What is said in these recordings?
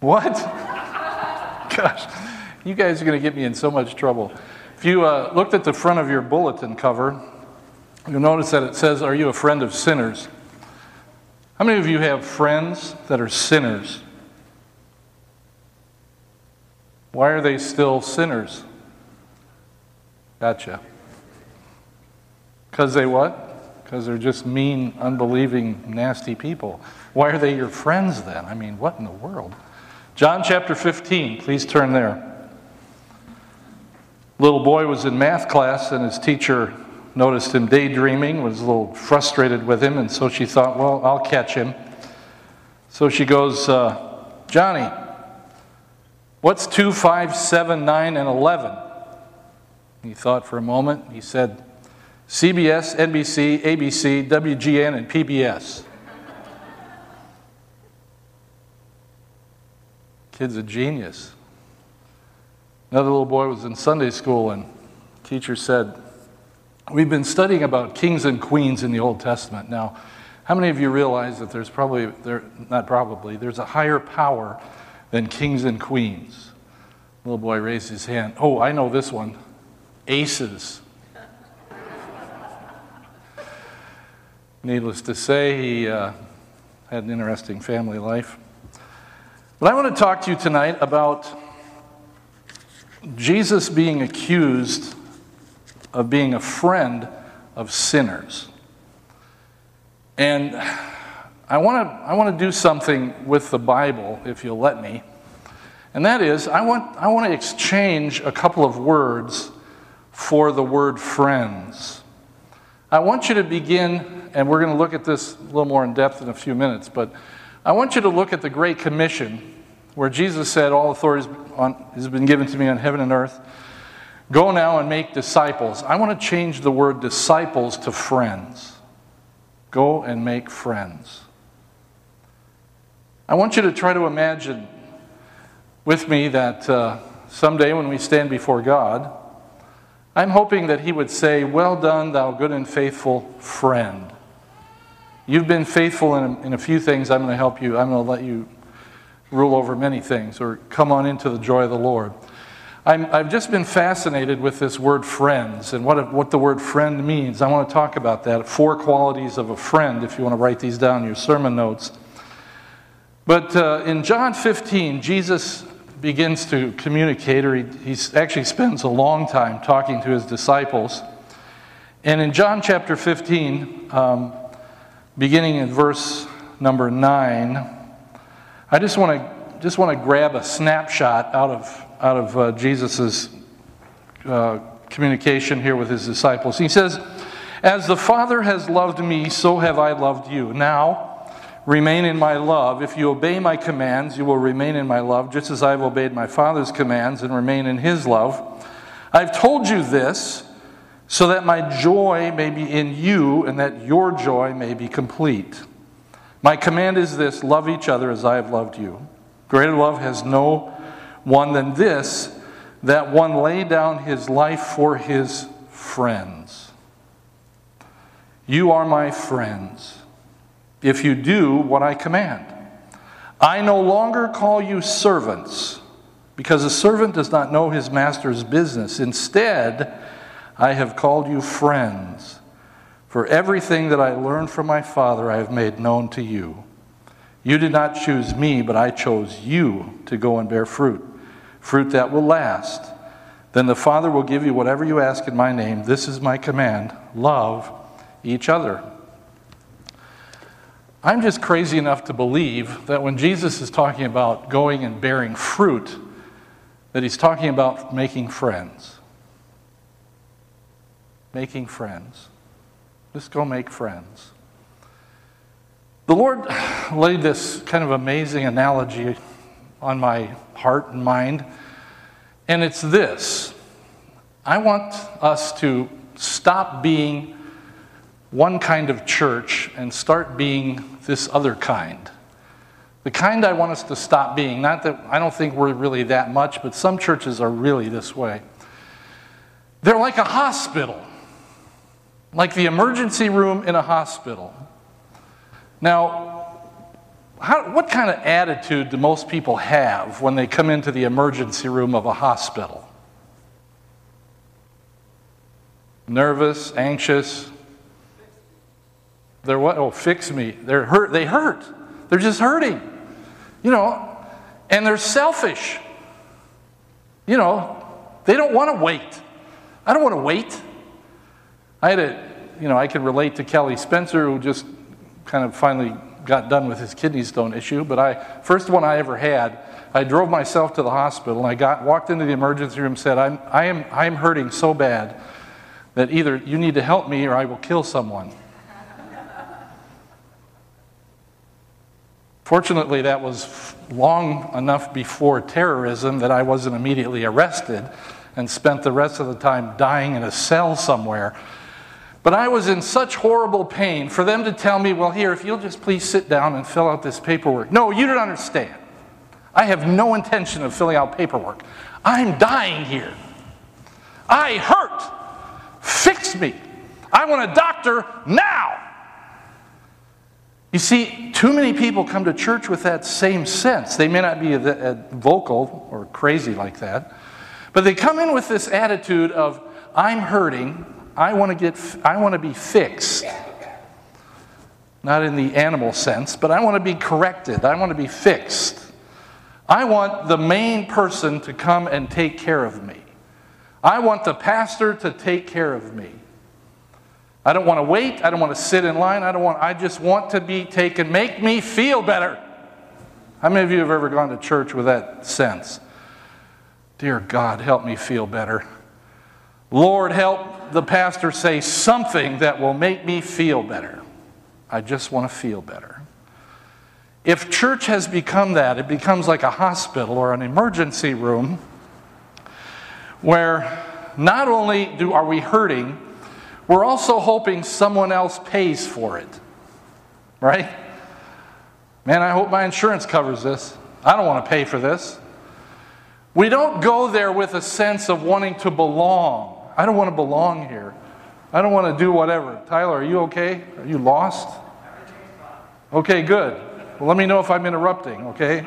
What? Gosh, you guys are going to get me in so much trouble. If you uh, looked at the front of your bulletin cover, you'll notice that it says, Are you a friend of sinners? How many of you have friends that are sinners? Why are they still sinners? Gotcha. Because they what? Because they're just mean, unbelieving, nasty people. Why are they your friends then? I mean, what in the world? John chapter 15, please turn there. Little boy was in math class, and his teacher noticed him daydreaming, was a little frustrated with him, and so she thought, well, I'll catch him. So she goes, uh, Johnny, what's 2, 5, 7, 9, and 11? He thought for a moment. He said, CBS, NBC, ABC, WGN, and PBS. Kid's a genius. Another little boy was in Sunday school, and teacher said, We've been studying about kings and queens in the Old Testament. Now, how many of you realize that there's probably, there, not probably, there's a higher power than kings and queens? The little boy raised his hand. Oh, I know this one aces. Needless to say, he uh, had an interesting family life. But I want to talk to you tonight about Jesus being accused of being a friend of sinners. And I want to I want to do something with the Bible if you'll let me. And that is I want I want to exchange a couple of words for the word friends. I want you to begin and we're going to look at this a little more in depth in a few minutes, but I want you to look at the great commission where Jesus said all authority has been given to me on heaven and earth. Go now and make disciples. I want to change the word disciples to friends. Go and make friends. I want you to try to imagine with me that uh, someday when we stand before God, I'm hoping that He would say, Well done, thou good and faithful friend. You've been faithful in a, in a few things. I'm going to help you. I'm going to let you rule over many things, or come on into the joy of the Lord. i have just been fascinated with this word friends and what, what the word friend means. I want to talk about that. Four qualities of a friend, if you want to write these down in your sermon notes. But uh, in John 15, Jesus begins to communicate, or he, he actually spends a long time talking to his disciples. And in John chapter 15, um, beginning in verse number 9, I just want to just want to grab a snapshot out of out of uh, Jesus's uh, communication here with his disciples. He says, "As the Father has loved me, so have I loved you. Now, remain in my love. If you obey my commands, you will remain in my love, just as I have obeyed my Father's commands and remain in His love. I've told you this." So that my joy may be in you and that your joy may be complete. My command is this love each other as I have loved you. Greater love has no one than this that one lay down his life for his friends. You are my friends if you do what I command. I no longer call you servants because a servant does not know his master's business. Instead, I have called you friends. For everything that I learned from my Father, I have made known to you. You did not choose me, but I chose you to go and bear fruit, fruit that will last. Then the Father will give you whatever you ask in my name. This is my command love each other. I'm just crazy enough to believe that when Jesus is talking about going and bearing fruit, that he's talking about making friends. Making friends. Just go make friends. The Lord laid this kind of amazing analogy on my heart and mind, and it's this I want us to stop being one kind of church and start being this other kind. The kind I want us to stop being, not that I don't think we're really that much, but some churches are really this way. They're like a hospital like the emergency room in a hospital. Now, how, what kind of attitude do most people have when they come into the emergency room of a hospital? Nervous, anxious. They're what? Oh, fix me. They're hurt. They hurt. They're just hurting. You know, and they're selfish. You know, they don't want to wait. I don't want to wait. I had a, you know, I can relate to Kelly Spencer, who just kind of finally got done with his kidney stone issue. But I, first one I ever had, I drove myself to the hospital and I got walked into the emergency room, and said, I'm, I am, I am hurting so bad that either you need to help me or I will kill someone. Fortunately, that was long enough before terrorism that I wasn't immediately arrested and spent the rest of the time dying in a cell somewhere. But I was in such horrible pain for them to tell me, well, here, if you'll just please sit down and fill out this paperwork. No, you don't understand. I have no intention of filling out paperwork. I'm dying here. I hurt. Fix me. I want a doctor now. You see, too many people come to church with that same sense. They may not be a uh, vocal or crazy like that, but they come in with this attitude of, I'm hurting, I want to get I want to be fixed. Not in the animal sense, but I want to be corrected. I want to be fixed. I want the main person to come and take care of me. I want the pastor to take care of me. I don't want to wait. I don't want to sit in line. I don't want, I just want to be taken. Make me feel better. How many of you have ever gone to church with that sense? Dear God, help me feel better. Lord, help the pastor say something that will make me feel better. I just want to feel better. If church has become that, it becomes like a hospital or an emergency room where not only do are we hurting, we're also hoping someone else pays for it. Right? Man, I hope my insurance covers this. I don't want to pay for this. We don't go there with a sense of wanting to belong. I don't want to belong here. I don't want to do whatever. Tyler, are you okay? Are you lost? Okay, good. Well, let me know if I'm interrupting, okay?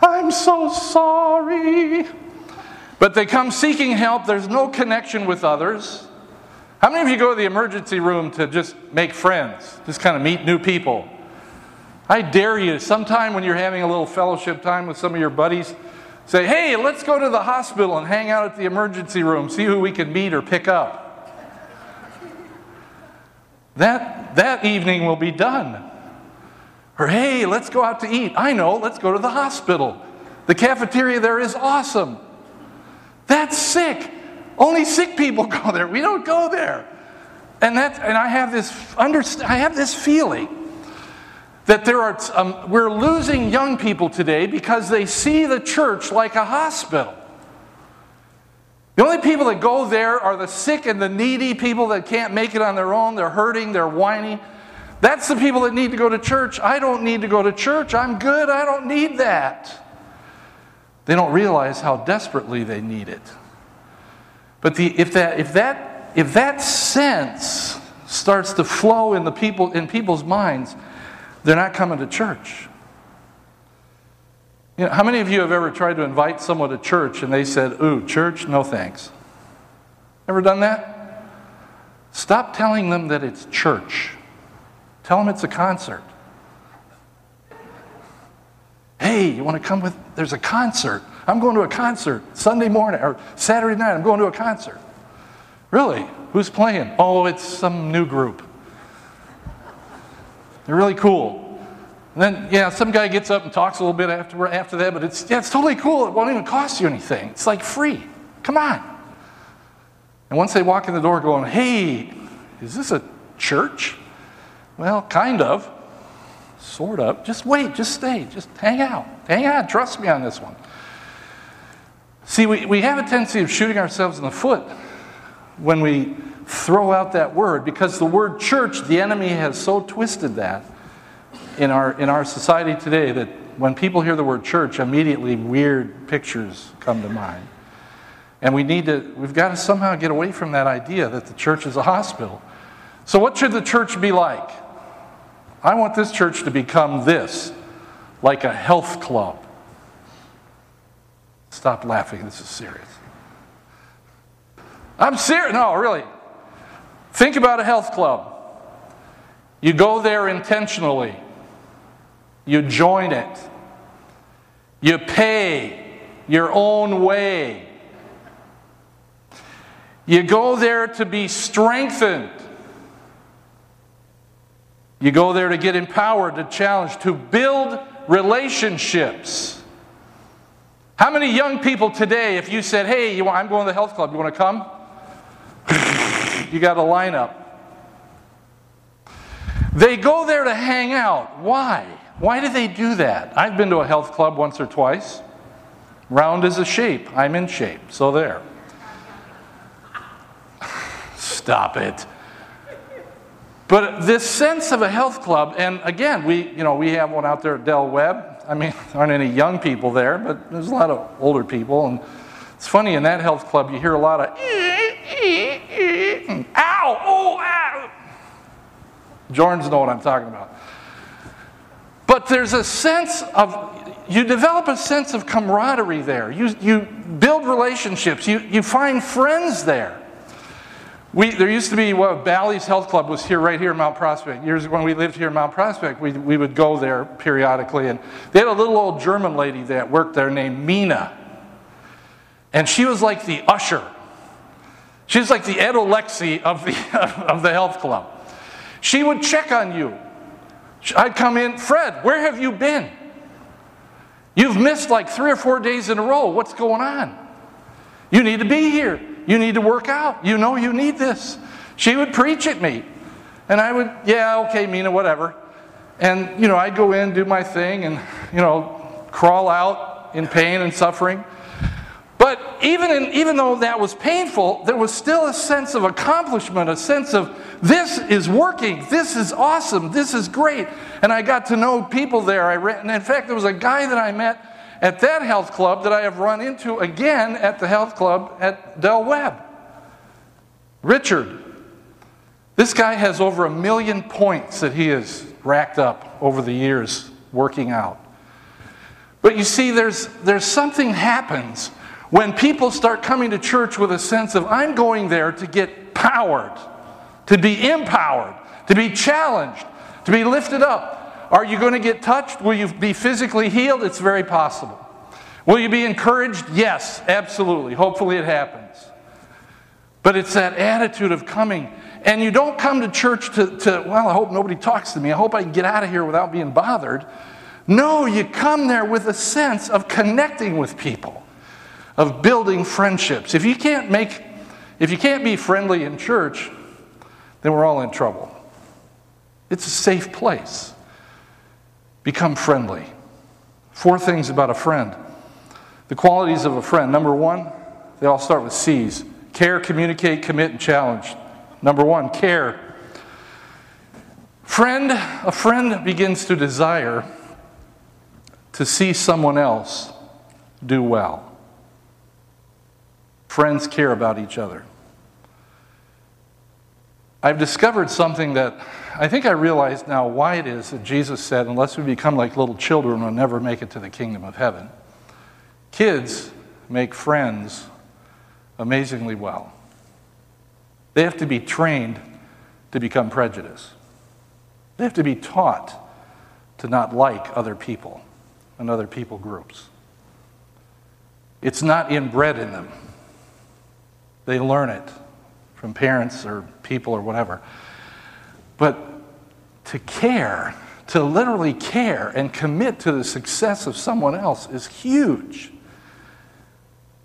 I'm so sorry. But they come seeking help. There's no connection with others. How many of you go to the emergency room to just make friends, just kind of meet new people? I dare you, sometime when you're having a little fellowship time with some of your buddies, say, hey, let's go to the hospital and hang out at the emergency room, see who we can meet or pick up. That, that evening will be done. Or, hey, let's go out to eat. I know, let's go to the hospital. The cafeteria there is awesome. That's sick. Only sick people go there. We don't go there. And that, and I have this underst- I have this feeling that there are um, we're losing young people today because they see the church like a hospital. The only people that go there are the sick and the needy people that can't make it on their own. They're hurting, they're whiny. That's the people that need to go to church. I don't need to go to church. I'm good. I don't need that. They don't realize how desperately they need it. But the, if, that, if, that, if that sense starts to flow in, the people, in people's minds, they're not coming to church. You know, how many of you have ever tried to invite someone to church and they said, Ooh, church, no thanks? Ever done that? Stop telling them that it's church. Tell them it's a concert. Hey, you want to come with? There's a concert. I'm going to a concert Sunday morning or Saturday night. I'm going to a concert. Really? Who's playing? Oh, it's some new group. They're really cool. And then, yeah, some guy gets up and talks a little bit after, after that, but it's, yeah, it's totally cool. It won't even cost you anything. It's like free. Come on. And once they walk in the door going, hey, is this a church? Well, kind of. Sort of. Just wait, just stay, just hang out. Hang out, trust me on this one. See, we, we have a tendency of shooting ourselves in the foot when we throw out that word because the word church, the enemy has so twisted that in our, in our society today that when people hear the word church, immediately weird pictures come to mind. And we need to, we've got to somehow get away from that idea that the church is a hospital. So, what should the church be like? I want this church to become this like a health club. Stop laughing, this is serious. I'm serious. No, really. Think about a health club. You go there intentionally, you join it, you pay your own way. You go there to be strengthened. You go there to get empowered, to challenge, to build relationships. How many young people today, if you said, hey, want, I'm going to the health club, you want to come? You got a lineup. They go there to hang out. Why? Why do they do that? I've been to a health club once or twice. Round is a shape. I'm in shape. So there. Stop it. But this sense of a health club, and again, we, you know, we have one out there at Del Webb. I mean, there aren't any young people there, but there's a lot of older people. And it's funny, in that health club, you hear a lot of, ow, oh, ow. Jorns know what I'm talking about. But there's a sense of, you develop a sense of camaraderie there. You, you build relationships, you, you find friends there. We, there used to be, well, Bally's Health Club was here, right here in Mount Prospect. Years when we lived here in Mount Prospect, we, we would go there periodically. And they had a little old German lady that worked there named Mina. And she was like the usher. She was like the Ed Alexi of the, of the health club. She would check on you. I'd come in, Fred, where have you been? You've missed like three or four days in a row. What's going on? You need to be here. You need to work out. You know you need this. She would preach at me. And I would, yeah, okay, Mina, whatever. And, you know, I'd go in, do my thing, and, you know, crawl out in pain and suffering. Even, in, even though that was painful, there was still a sense of accomplishment, a sense of this is working, this is awesome, this is great. And I got to know people there. I and in fact, there was a guy that I met at that health club that I have run into again at the health club at Del Webb. Richard. This guy has over a million points that he has racked up over the years working out. But you see, there's, there's something happens when people start coming to church with a sense of, I'm going there to get powered, to be empowered, to be challenged, to be lifted up. Are you going to get touched? Will you be physically healed? It's very possible. Will you be encouraged? Yes, absolutely. Hopefully it happens. But it's that attitude of coming. And you don't come to church to, to, well, I hope nobody talks to me. I hope I can get out of here without being bothered. No, you come there with a sense of connecting with people, of building friendships. If you can't make, if you can't be friendly in church, then we're all in trouble. It's a safe place. Become friendly. Four things about a friend. The qualities of a friend. Number one, they all start with C's care, communicate, commit, and challenge. Number one, care. Friend, a friend begins to desire to see someone else do well. Friends care about each other. I've discovered something that I think I realize now why it is that Jesus said, unless we become like little children, we'll never make it to the kingdom of heaven. Kids make friends amazingly well. They have to be trained to become prejudiced. They have to be taught to not like other people and other people groups. It's not inbred in them. They learn it from parents or people or whatever. But to care, to literally care and commit to the success of someone else is huge.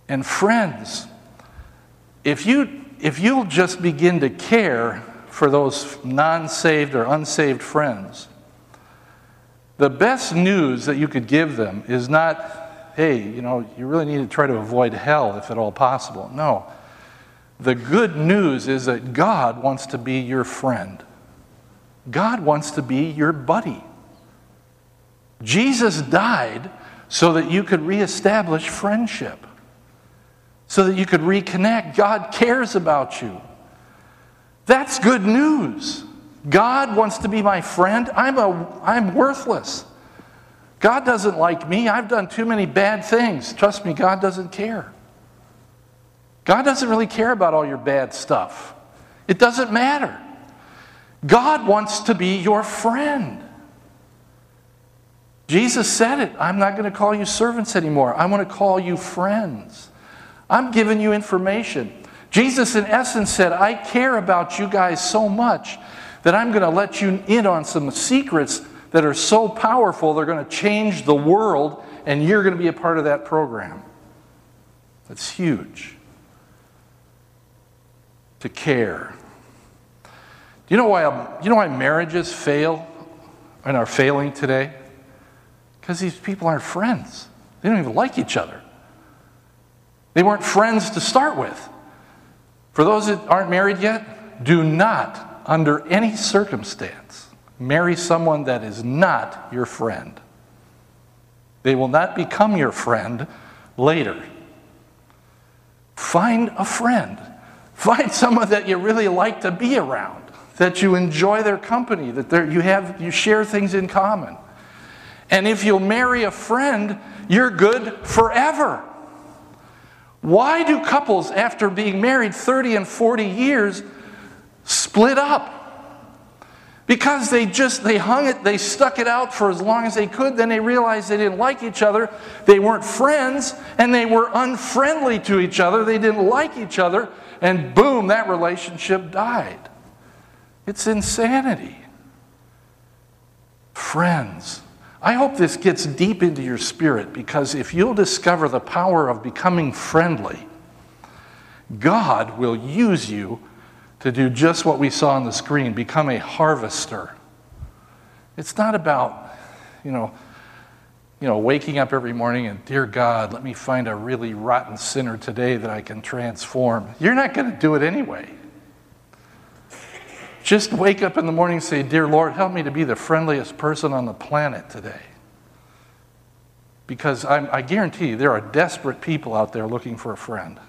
And friends, if you if you'll just begin to care for those non-saved or unsaved friends, the best news that you could give them is not, hey, you know, you really need to try to avoid hell if at all possible. No. The good news is that God wants to be your friend. God wants to be your buddy. Jesus died so that you could reestablish friendship, so that you could reconnect. God cares about you. That's good news. God wants to be my friend. I'm, a, I'm worthless. God doesn't like me. I've done too many bad things. Trust me, God doesn't care. God doesn't really care about all your bad stuff. It doesn't matter. God wants to be your friend. Jesus said it. I'm not going to call you servants anymore. I want to call you friends. I'm giving you information. Jesus, in essence, said, I care about you guys so much that I'm going to let you in on some secrets that are so powerful, they're going to change the world, and you're going to be a part of that program. That's huge. To care. Do you know why, um, you know why marriages fail and are failing today? Because these people aren't friends. They don't even like each other. They weren't friends to start with. For those that aren't married yet, do not, under any circumstance, Marry someone that is not your friend. They will not become your friend later. Find a friend. Find someone that you really like to be around, that you enjoy their company, that you, have, you share things in common. And if you'll marry a friend, you're good forever. Why do couples, after being married 30 and 40 years, split up? Because they just they hung it they stuck it out for as long as they could then they realized they didn't like each other they weren't friends and they were unfriendly to each other they didn't like each other and boom that relationship died. It's insanity. Friends i hope this gets deep into your spirit because if you'll discover the power of becoming friendly god will use you to do just what we saw on the screen become a harvester. It's not about, you know, you know, waking up every morning and, dear God, let me find a really rotten sinner today that I can transform. You're not going to do it anyway. Just wake up in the morning and say, Dear Lord, help me to be the friendliest person on the planet today. Because I'm, I guarantee you, there are desperate people out there looking for a friend.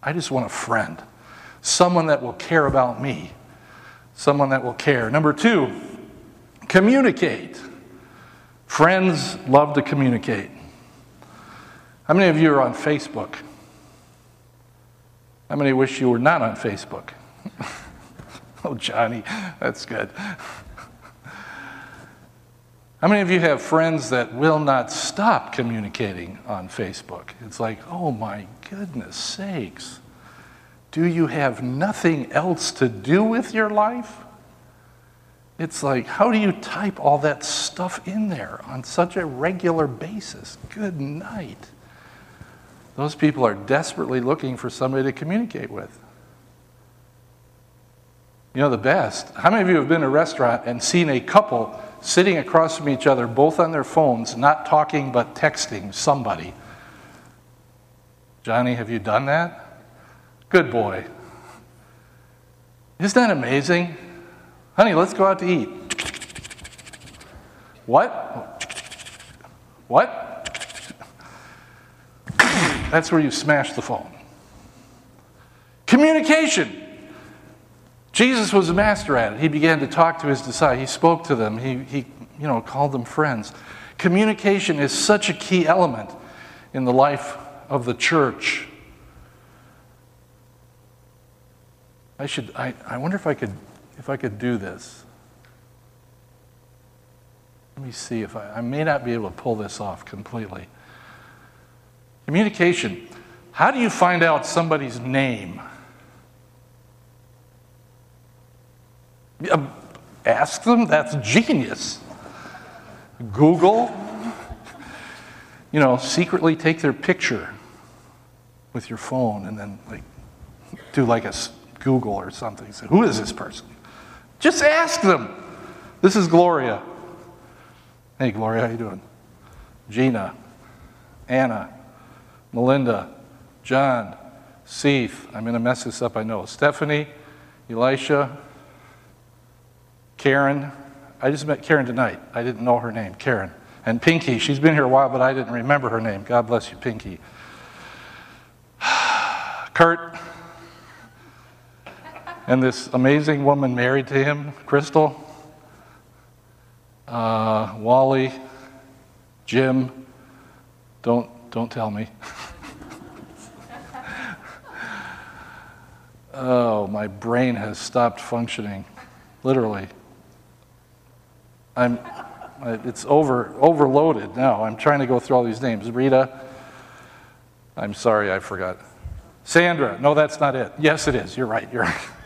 I just want a friend someone that will care about me, someone that will care. Number two, communicate. Friends love to communicate. How many of you are on Facebook? How many wish you were not on Facebook? oh, Johnny, that's good. How many of you have friends that will not stop communicating on Facebook? It's like, oh my goodness sakes. Do you have nothing else to do with your life? It's like, how do you type all that stuff in there on such a regular basis? Good night. Those people are desperately looking for somebody to communicate with. You know, the best. How many of you have been in a restaurant and seen a couple sitting across from each other, both on their phones, not talking but texting somebody? Johnny, have you done that? Good boy. Isn't that amazing? Honey, let's go out to eat. What? What? That's where you smash the phone. Communication. Jesus was a master at it. He began to talk to his disciples. He spoke to them. He, he you know, called them friends. Communication is such a key element in the life of the church. I should, I, I wonder if I could, if I could do this. Let me see if I, I may not be able to pull this off completely. Communication. How do you find out somebody's name? Um, ask them, that's genius. Google, you know, secretly take their picture with your phone and then like do like a Google or something. Who is this person? Just ask them. This is Gloria. Hey, Gloria, how you doing? Gina, Anna, Melinda, John, Seith. I'm going to mess this up, I know. Stephanie, Elisha, Karen. I just met Karen tonight. I didn't know her name, Karen. And Pinky. She's been here a while, but I didn't remember her name. God bless you, Pinky. Kurt, and this amazing woman married to him, Crystal, uh, Wally, Jim. Don't don't tell me. oh, my brain has stopped functioning, literally. I'm. It's over overloaded now. I'm trying to go through all these names. Rita. I'm sorry, I forgot. Sandra. No, that's not it. Yes, it is. You're right. You're right.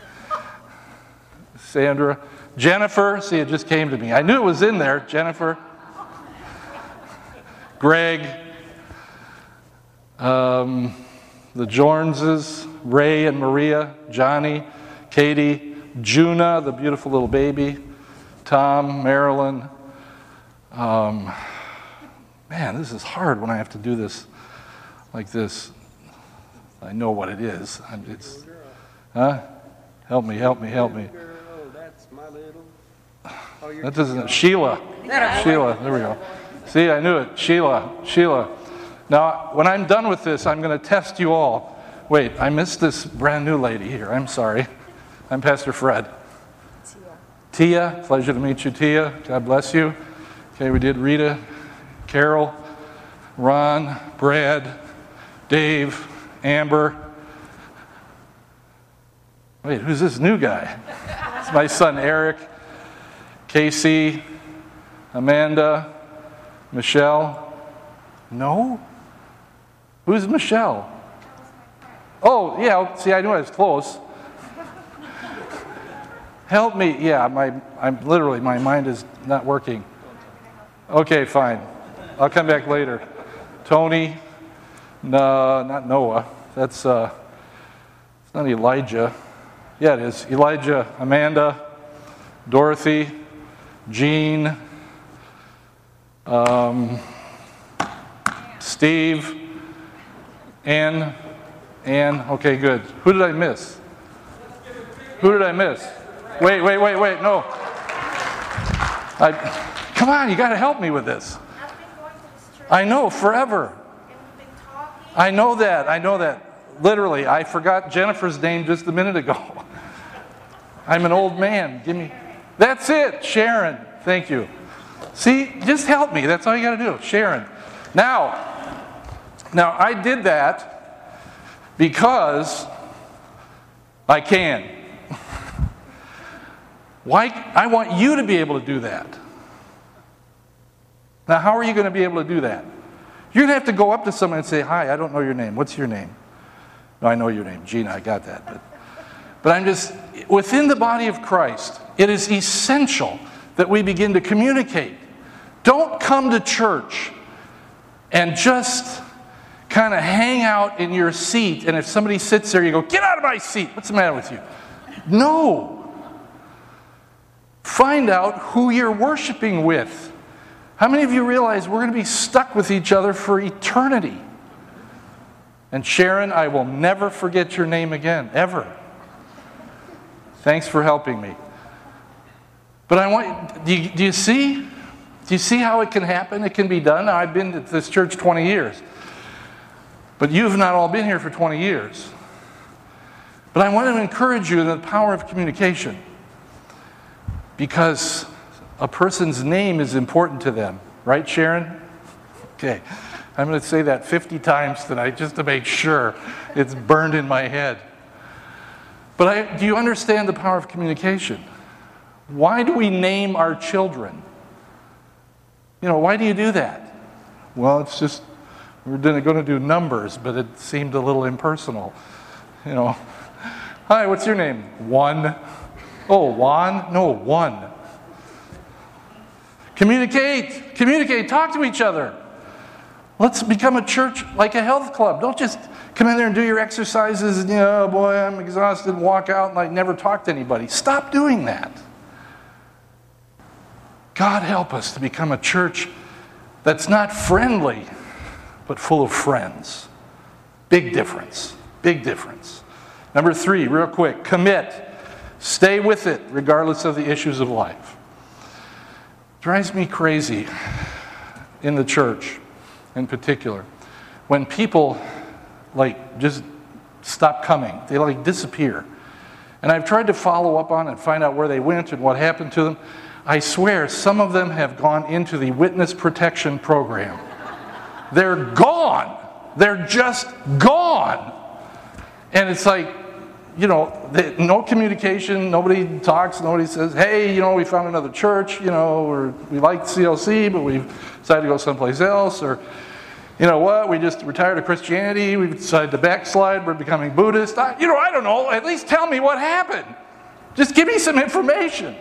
Sandra. Jennifer. See, it just came to me. I knew it was in there. Jennifer. Greg. Um, the Jornses, Ray and Maria. Johnny. Katie. Juna, the beautiful little baby. Tom. Marilyn. Um, man, this is hard when I have to do this like this. I know what it is. Huh? Help me, help me, help me. That doesn't. Sheila. Sheila. There we go. See, I knew it. Sheila. Sheila. Now, when I'm done with this, I'm going to test you all. Wait, I missed this brand new lady here. I'm sorry. I'm Pastor Fred. Tia. Tia. Pleasure to meet you, Tia. God bless you. Okay, we did Rita, Carol, Ron, Brad, Dave, Amber. Wait, who's this new guy? It's my son Eric, Casey, Amanda, Michelle. No? Who's Michelle? Oh, yeah, see, I knew I was close. Help me. Yeah, my, I'm literally, my mind is not working. Okay, fine. I'll come back later. Tony, no, not Noah. That's uh, it's not Elijah. Yeah, it is. Elijah, Amanda, Dorothy, Jean, um, Steve, Ann, Ann. Okay, good. Who did I miss? Who did I miss? Wait, wait, wait, wait. No. I, Come on, you got to help me with this. I know, forever. I know that. I know that. Literally, I forgot Jennifer's name just a minute ago. I'm an old man. Give me. That's it, Sharon. Thank you. See, just help me. That's all you got to do. Sharon. Now, now I did that because I can. Why I want you to be able to do that. Now, how are you going to be able to do that? You're going to have to go up to someone and say, Hi, I don't know your name. What's your name? No, I know your name. Gina, I got that. But, but I'm just, within the body of Christ, it is essential that we begin to communicate. Don't come to church and just kind of hang out in your seat. And if somebody sits there, you go, Get out of my seat. What's the matter with you? No. Find out who you're worshiping with. How many of you realize we're going to be stuck with each other for eternity? And Sharon, I will never forget your name again, ever. Thanks for helping me. But I want, do you, do you see? Do you see how it can happen? It can be done. I've been to this church 20 years. But you have not all been here for 20 years. But I want to encourage you in the power of communication. Because a person's name is important to them. Right, Sharon? Okay. I'm going to say that 50 times tonight just to make sure it's burned in my head. But I, do you understand the power of communication? Why do we name our children? You know, why do you do that? Well, it's just, we're going to do numbers, but it seemed a little impersonal. You know, hi, what's your name? One. Oh, Juan? No, one. Communicate, communicate, talk to each other. Let's become a church like a health club. Don't just come in there and do your exercises and, you know, boy, I'm exhausted, walk out and like never talk to anybody. Stop doing that. God help us to become a church that's not friendly, but full of friends. Big difference. Big difference. Number three, real quick commit. Stay with it regardless of the issues of life drives me crazy in the church in particular when people like just stop coming they like disappear And I've tried to follow up on and find out where they went and what happened to them. I swear some of them have gone into the witness protection program. They're gone. They're just gone. And it's like, you know, they, no communication, nobody talks, nobody says, hey, you know, we found another church, you know, or we like CLC, but we've decided to go someplace else, or, you know what, we just retired to Christianity, we've decided to backslide, we're becoming Buddhist. I, you know, I don't know, at least tell me what happened. Just give me some information.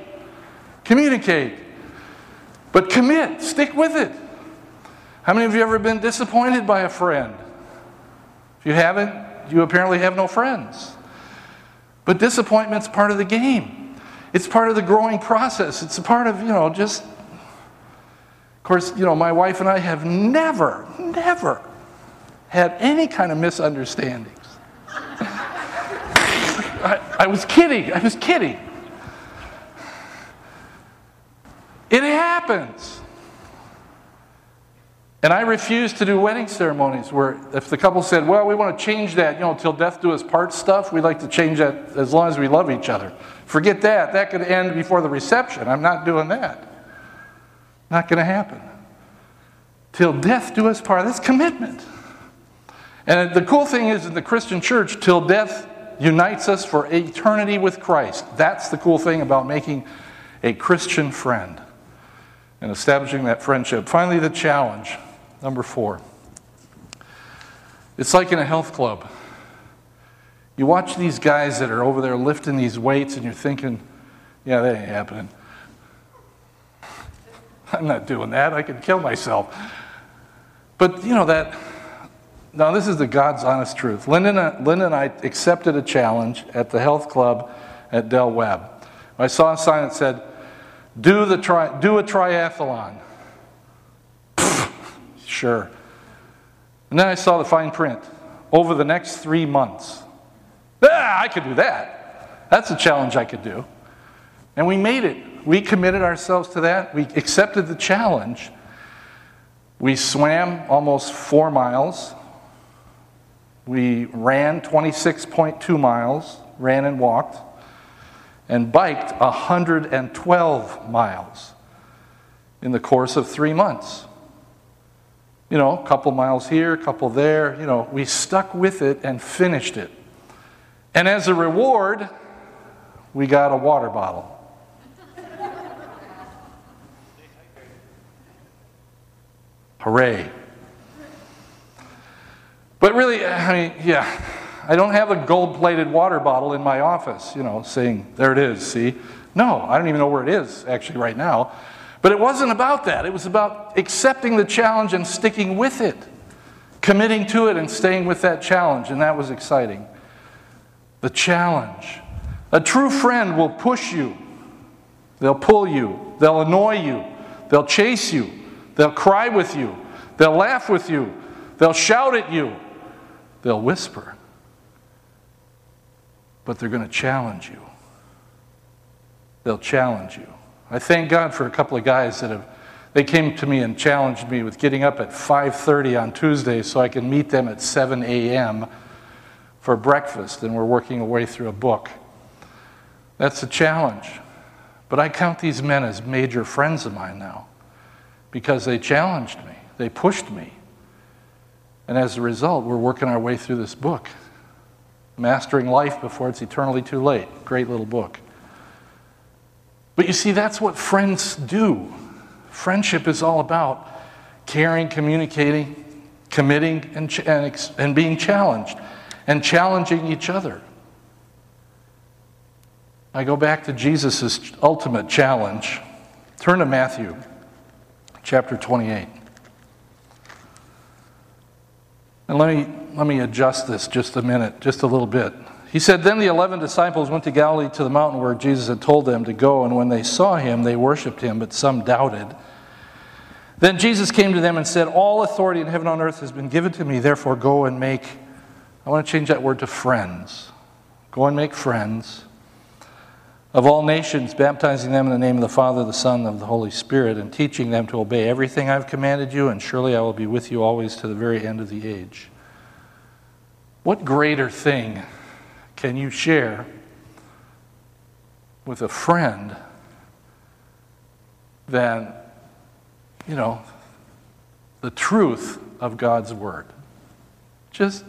Communicate. But commit, stick with it. How many of you ever been disappointed by a friend? If you haven't, you apparently have no friends. But disappointment's part of the game. It's part of the growing process. It's a part of, you know, just. Course, you know, my wife and I have never, never had any kind of misunderstandings. I, I was kidding. I was kidding. It happens. And I refuse to do wedding ceremonies where if the couple said, well, we want to change that, you know, till death do us part stuff, we'd like to change that as long as we love each other. Forget that. That could end before the reception. I'm not doing that. Not going to happen. Till death do us part. That's commitment. And the cool thing is in the Christian church, till death unites us for eternity with Christ. That's the cool thing about making a Christian friend and establishing that friendship. Finally, the challenge. Number four. It's like in a health club. You watch these guys that are over there lifting these weights, and you're thinking, yeah, that ain't happening. I'm not doing that. I could kill myself. But, you know, that. Now, this is the God's honest truth. Linda, Linda and I accepted a challenge at the health club at Del Webb. I saw a sign that said, do, the tri- do a triathlon. Sure. And then I saw the fine print over the next three months. Ah, I could do that. That's a challenge I could do. And we made it. We committed ourselves to that. We accepted the challenge. We swam almost four miles. We ran 26.2 miles, ran and walked, and biked 112 miles in the course of three months you know, a couple miles here, a couple there. You know, we stuck with it and finished it. And as a reward, we got a water bottle. Hooray. But really, I mean, yeah, I don't have a gold plated water bottle in my office, you know, saying, there it is, see? No, I don't even know where it is actually right now. But it wasn't about that. It was about accepting the challenge and sticking with it, committing to it and staying with that challenge. And that was exciting. The challenge. A true friend will push you, they'll pull you, they'll annoy you, they'll chase you, they'll cry with you, they'll laugh with you, they'll shout at you, they'll whisper. But they're going to challenge you. They'll challenge you. I thank God for a couple of guys that have they came to me and challenged me with getting up at 5:30 on Tuesday so I can meet them at 7 a.m. for breakfast and we're working our way through a book. That's a challenge. But I count these men as major friends of mine now because they challenged me. They pushed me. And as a result, we're working our way through this book. Mastering Life Before It's Eternally Too Late. Great little book. But you see, that's what friends do. Friendship is all about caring, communicating, committing, and, ch- and, ex- and being challenged, and challenging each other. I go back to Jesus' ultimate challenge. Turn to Matthew chapter 28. And let me, let me adjust this just a minute, just a little bit. He said, Then the eleven disciples went to Galilee to the mountain where Jesus had told them to go, and when they saw him, they worshiped him, but some doubted. Then Jesus came to them and said, All authority in heaven and on earth has been given to me, therefore go and make, I want to change that word to friends. Go and make friends of all nations, baptizing them in the name of the Father, the Son, and of the Holy Spirit, and teaching them to obey everything I've commanded you, and surely I will be with you always to the very end of the age. What greater thing can you share with a friend than, you know, the truth of God's Word. Just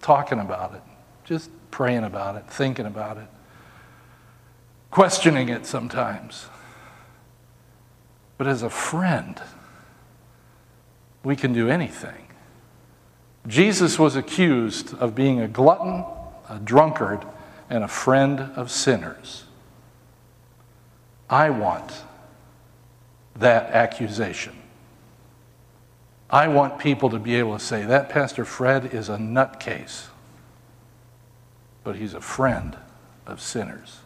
talking about it, just praying about it, thinking about it, questioning it sometimes. But as a friend, we can do anything. Jesus was accused of being a glutton, a drunkard, and a friend of sinners. I want that accusation. I want people to be able to say that Pastor Fred is a nutcase, but he's a friend of sinners.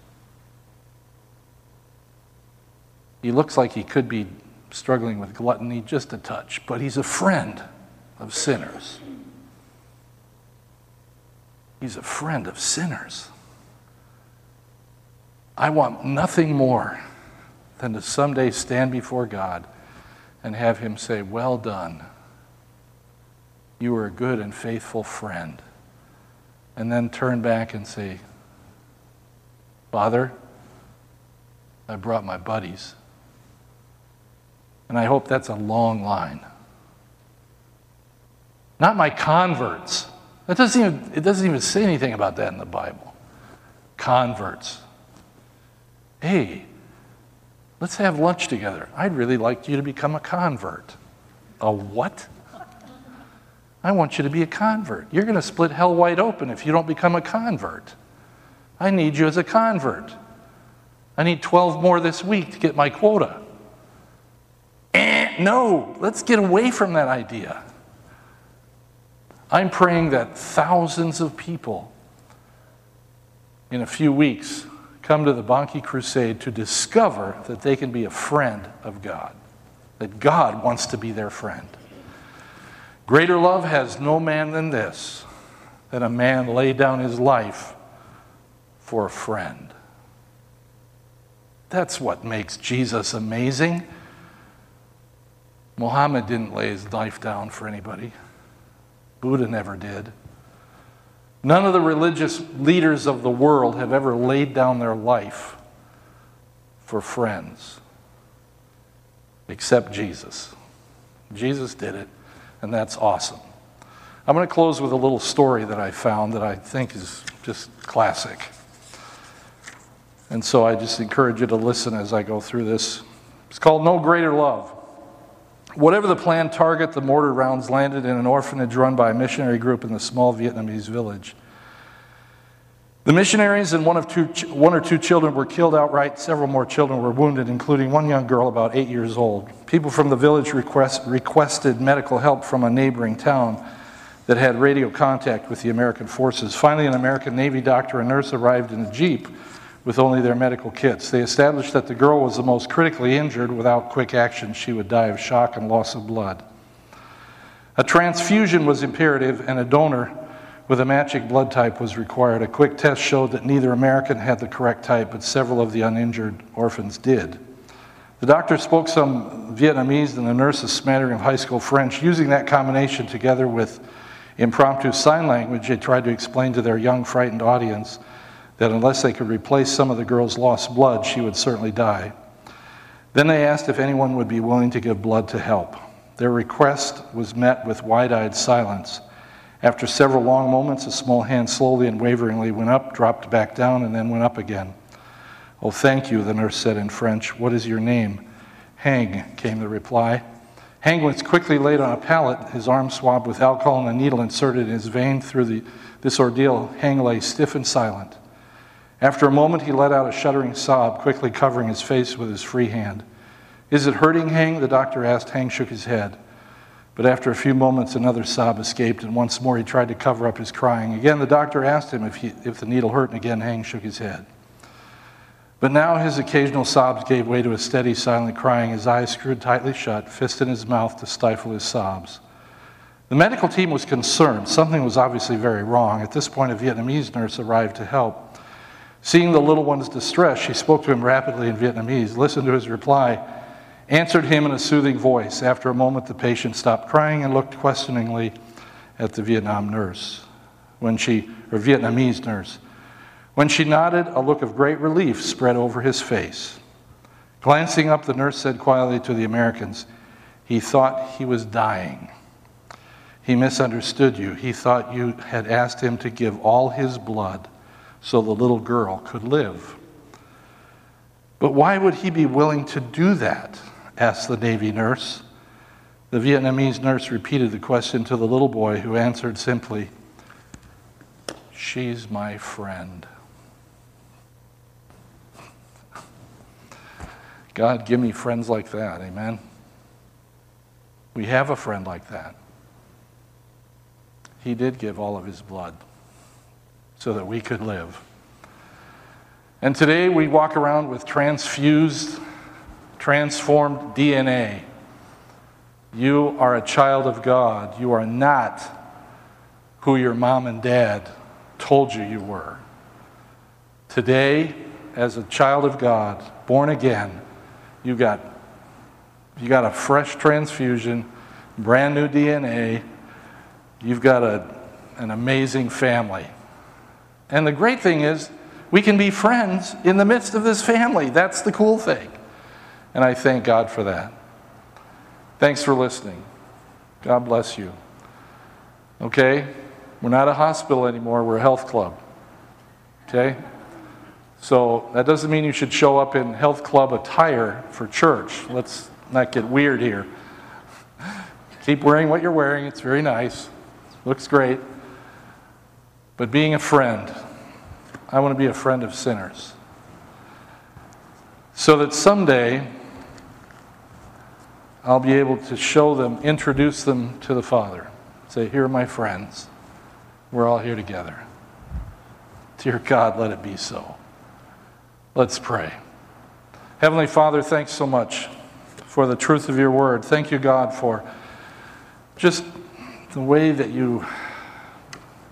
He looks like he could be struggling with gluttony just a touch, but he's a friend of sinners. He's a friend of sinners. I want nothing more than to someday stand before God and have Him say, Well done. You were a good and faithful friend. And then turn back and say, Father, I brought my buddies. And I hope that's a long line. Not my converts. That doesn't even, it doesn't even say anything about that in the Bible. Converts. Hey, let's have lunch together. I'd really like you to become a convert. A what? I want you to be a convert. You're going to split hell wide open if you don't become a convert. I need you as a convert. I need 12 more this week to get my quota. No, let's get away from that idea. I'm praying that thousands of people in a few weeks come to the Bonnke Crusade to discover that they can be a friend of God, that God wants to be their friend. Greater love has no man than this, that a man lay down his life for a friend. That's what makes Jesus amazing. Muhammad didn't lay his life down for anybody. Buddha never did. None of the religious leaders of the world have ever laid down their life for friends except Jesus. Jesus did it, and that's awesome. I'm going to close with a little story that I found that I think is just classic. And so I just encourage you to listen as I go through this. It's called No Greater Love. Whatever the planned target, the mortar rounds landed in an orphanage run by a missionary group in the small Vietnamese village. The missionaries and one, of two, one or two children were killed outright. Several more children were wounded, including one young girl about eight years old. People from the village request, requested medical help from a neighboring town that had radio contact with the American forces. Finally, an American Navy doctor and nurse arrived in a Jeep with only their medical kits. They established that the girl was the most critically injured. Without quick action, she would die of shock and loss of blood. A transfusion was imperative, and a donor with a matching blood type was required. A quick test showed that neither American had the correct type, but several of the uninjured orphans did. The doctor spoke some Vietnamese and the nurse a smattering of high school French. Using that combination together with impromptu sign language, they tried to explain to their young, frightened audience that unless they could replace some of the girl's lost blood, she would certainly die. Then they asked if anyone would be willing to give blood to help. Their request was met with wide eyed silence. After several long moments, a small hand slowly and waveringly went up, dropped back down, and then went up again. Oh, thank you, the nurse said in French. What is your name? Hang, came the reply. Hang was quickly laid on a pallet, his arm swabbed with alcohol and a needle inserted in his vein. Through the, this ordeal, Hang lay stiff and silent. After a moment, he let out a shuddering sob, quickly covering his face with his free hand. Is it hurting, Hang? The doctor asked. Hang shook his head. But after a few moments, another sob escaped, and once more he tried to cover up his crying. Again, the doctor asked him if, he, if the needle hurt, and again, Hang shook his head. But now his occasional sobs gave way to a steady, silent crying, his eyes screwed tightly shut, fist in his mouth to stifle his sobs. The medical team was concerned. Something was obviously very wrong. At this point, a Vietnamese nurse arrived to help. Seeing the little one's distress, she spoke to him rapidly in Vietnamese, listened to his reply, answered him in a soothing voice. After a moment, the patient stopped crying and looked questioningly at the Vietnam nurse. When she, or Vietnamese nurse, When she nodded, a look of great relief spread over his face. Glancing up, the nurse said quietly to the Americans, He thought he was dying. He misunderstood you. He thought you had asked him to give all his blood so the little girl could live. But why would he be willing to do that? asked the Navy nurse. The Vietnamese nurse repeated the question to the little boy, who answered simply, She's my friend. God, give me friends like that. Amen. We have a friend like that. He did give all of his blood so that we could live. And today we walk around with transfused, transformed DNA. You are a child of God. You are not who your mom and dad told you you were. Today, as a child of God, born again, you got, you got a fresh transfusion, brand new DNA. You've got a, an amazing family. And the great thing is, we can be friends in the midst of this family. That's the cool thing. And I thank God for that. Thanks for listening. God bless you. Okay? We're not a hospital anymore, we're a health club. Okay? So that doesn't mean you should show up in health club attire for church. Let's not get weird here. Keep wearing what you're wearing, it's very nice, looks great. But being a friend, I want to be a friend of sinners. So that someday I'll be able to show them, introduce them to the Father. Say, Here are my friends. We're all here together. Dear God, let it be so. Let's pray. Heavenly Father, thanks so much for the truth of your word. Thank you, God, for just the way that you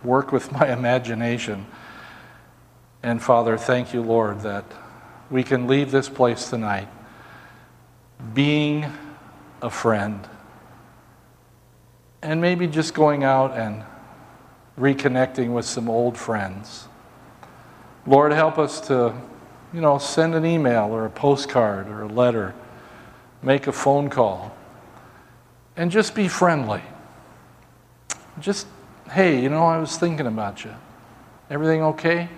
work with my imagination. And Father, thank you, Lord, that we can leave this place tonight being a friend and maybe just going out and reconnecting with some old friends. Lord, help us to you know, send an email or a postcard or a letter, make a phone call, and just be friendly. Just, hey, you know, I was thinking about you. Everything okay?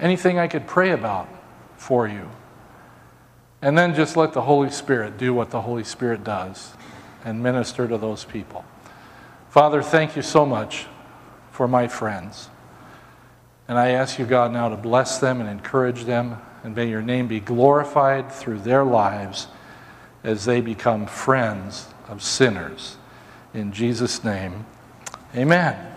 Anything I could pray about for you? And then just let the Holy Spirit do what the Holy Spirit does and minister to those people. Father, thank you so much for my friends. And I ask you, God, now to bless them and encourage them, and may your name be glorified through their lives as they become friends of sinners. In Jesus' name, amen.